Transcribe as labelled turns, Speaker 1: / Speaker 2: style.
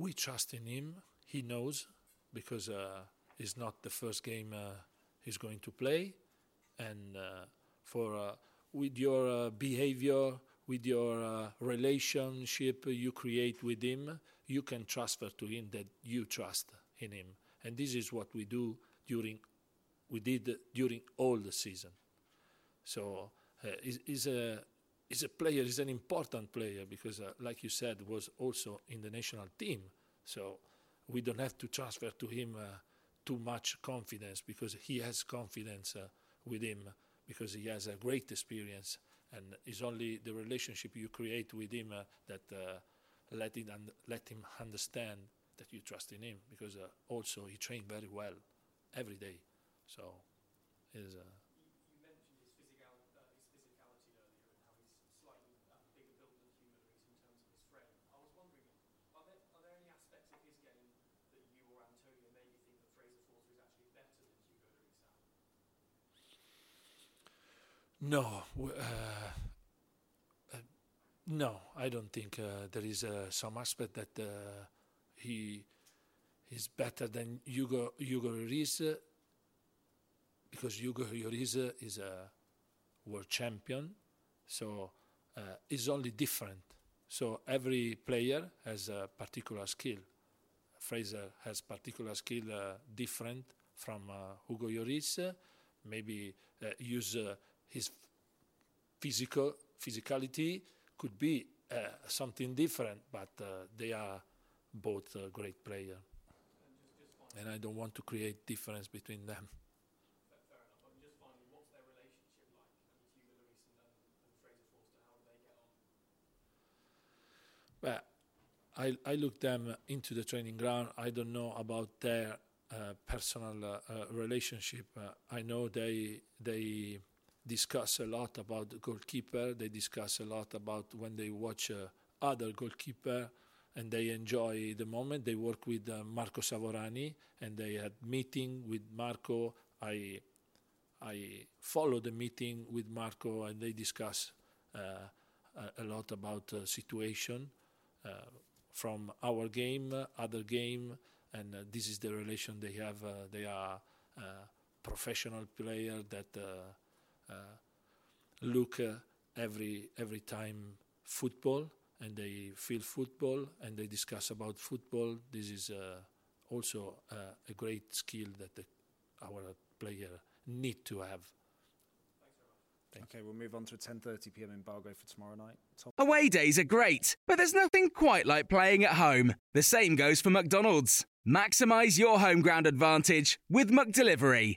Speaker 1: we trust in him. He knows because uh, it's not the first game uh, he's going to play, and uh, for uh, with your uh, behavior, with your uh, relationship you create with him, you can transfer to him that you trust in him, and this is what we do during we did during all the season. So is is a is a player, is an important player because, uh, like you said, was also in the national team. So we don't have to transfer to him uh, too much confidence because he has confidence uh, with him because he has a great experience and it's only the relationship you create with him uh, that uh, let, it un- let him understand that you trust in him because uh, also he trained very well every day. So is No, uh, uh, no, I don't think uh, there is uh, some aspect that uh, he is better than Hugo Hugo Lloris because Hugo Lloris is a world champion, so uh, it's only different. So every player has a particular skill. Fraser has particular skill different from Hugo Lloris. Maybe use his physical physicality could be uh, something different, but uh, they are both uh, great players, and I don't want to create difference between them. Well, I, I look them into the training ground. I don't know about their uh, personal uh, uh, relationship. I know they they discuss a lot about the goalkeeper. They discuss a lot about when they watch uh, other goalkeeper and they enjoy the moment. They work with uh, Marco Savorani and they had meeting with Marco. I I follow the meeting with Marco and they discuss uh, a, lot about uh, situation uh, from our game, other game, and uh, this is the relation they have. they are professional player that uh, look uh, every every time football and they feel football and they discuss about football. This is uh, also a great skill that the, our player need to have.
Speaker 2: Okay, we'll move on to a 10:30 p.m. embargo for tomorrow night. Tom-
Speaker 3: Away days are great, but there's nothing quite like playing at home. The same goes for McDonald's. Maximize your home ground advantage with McDelivery.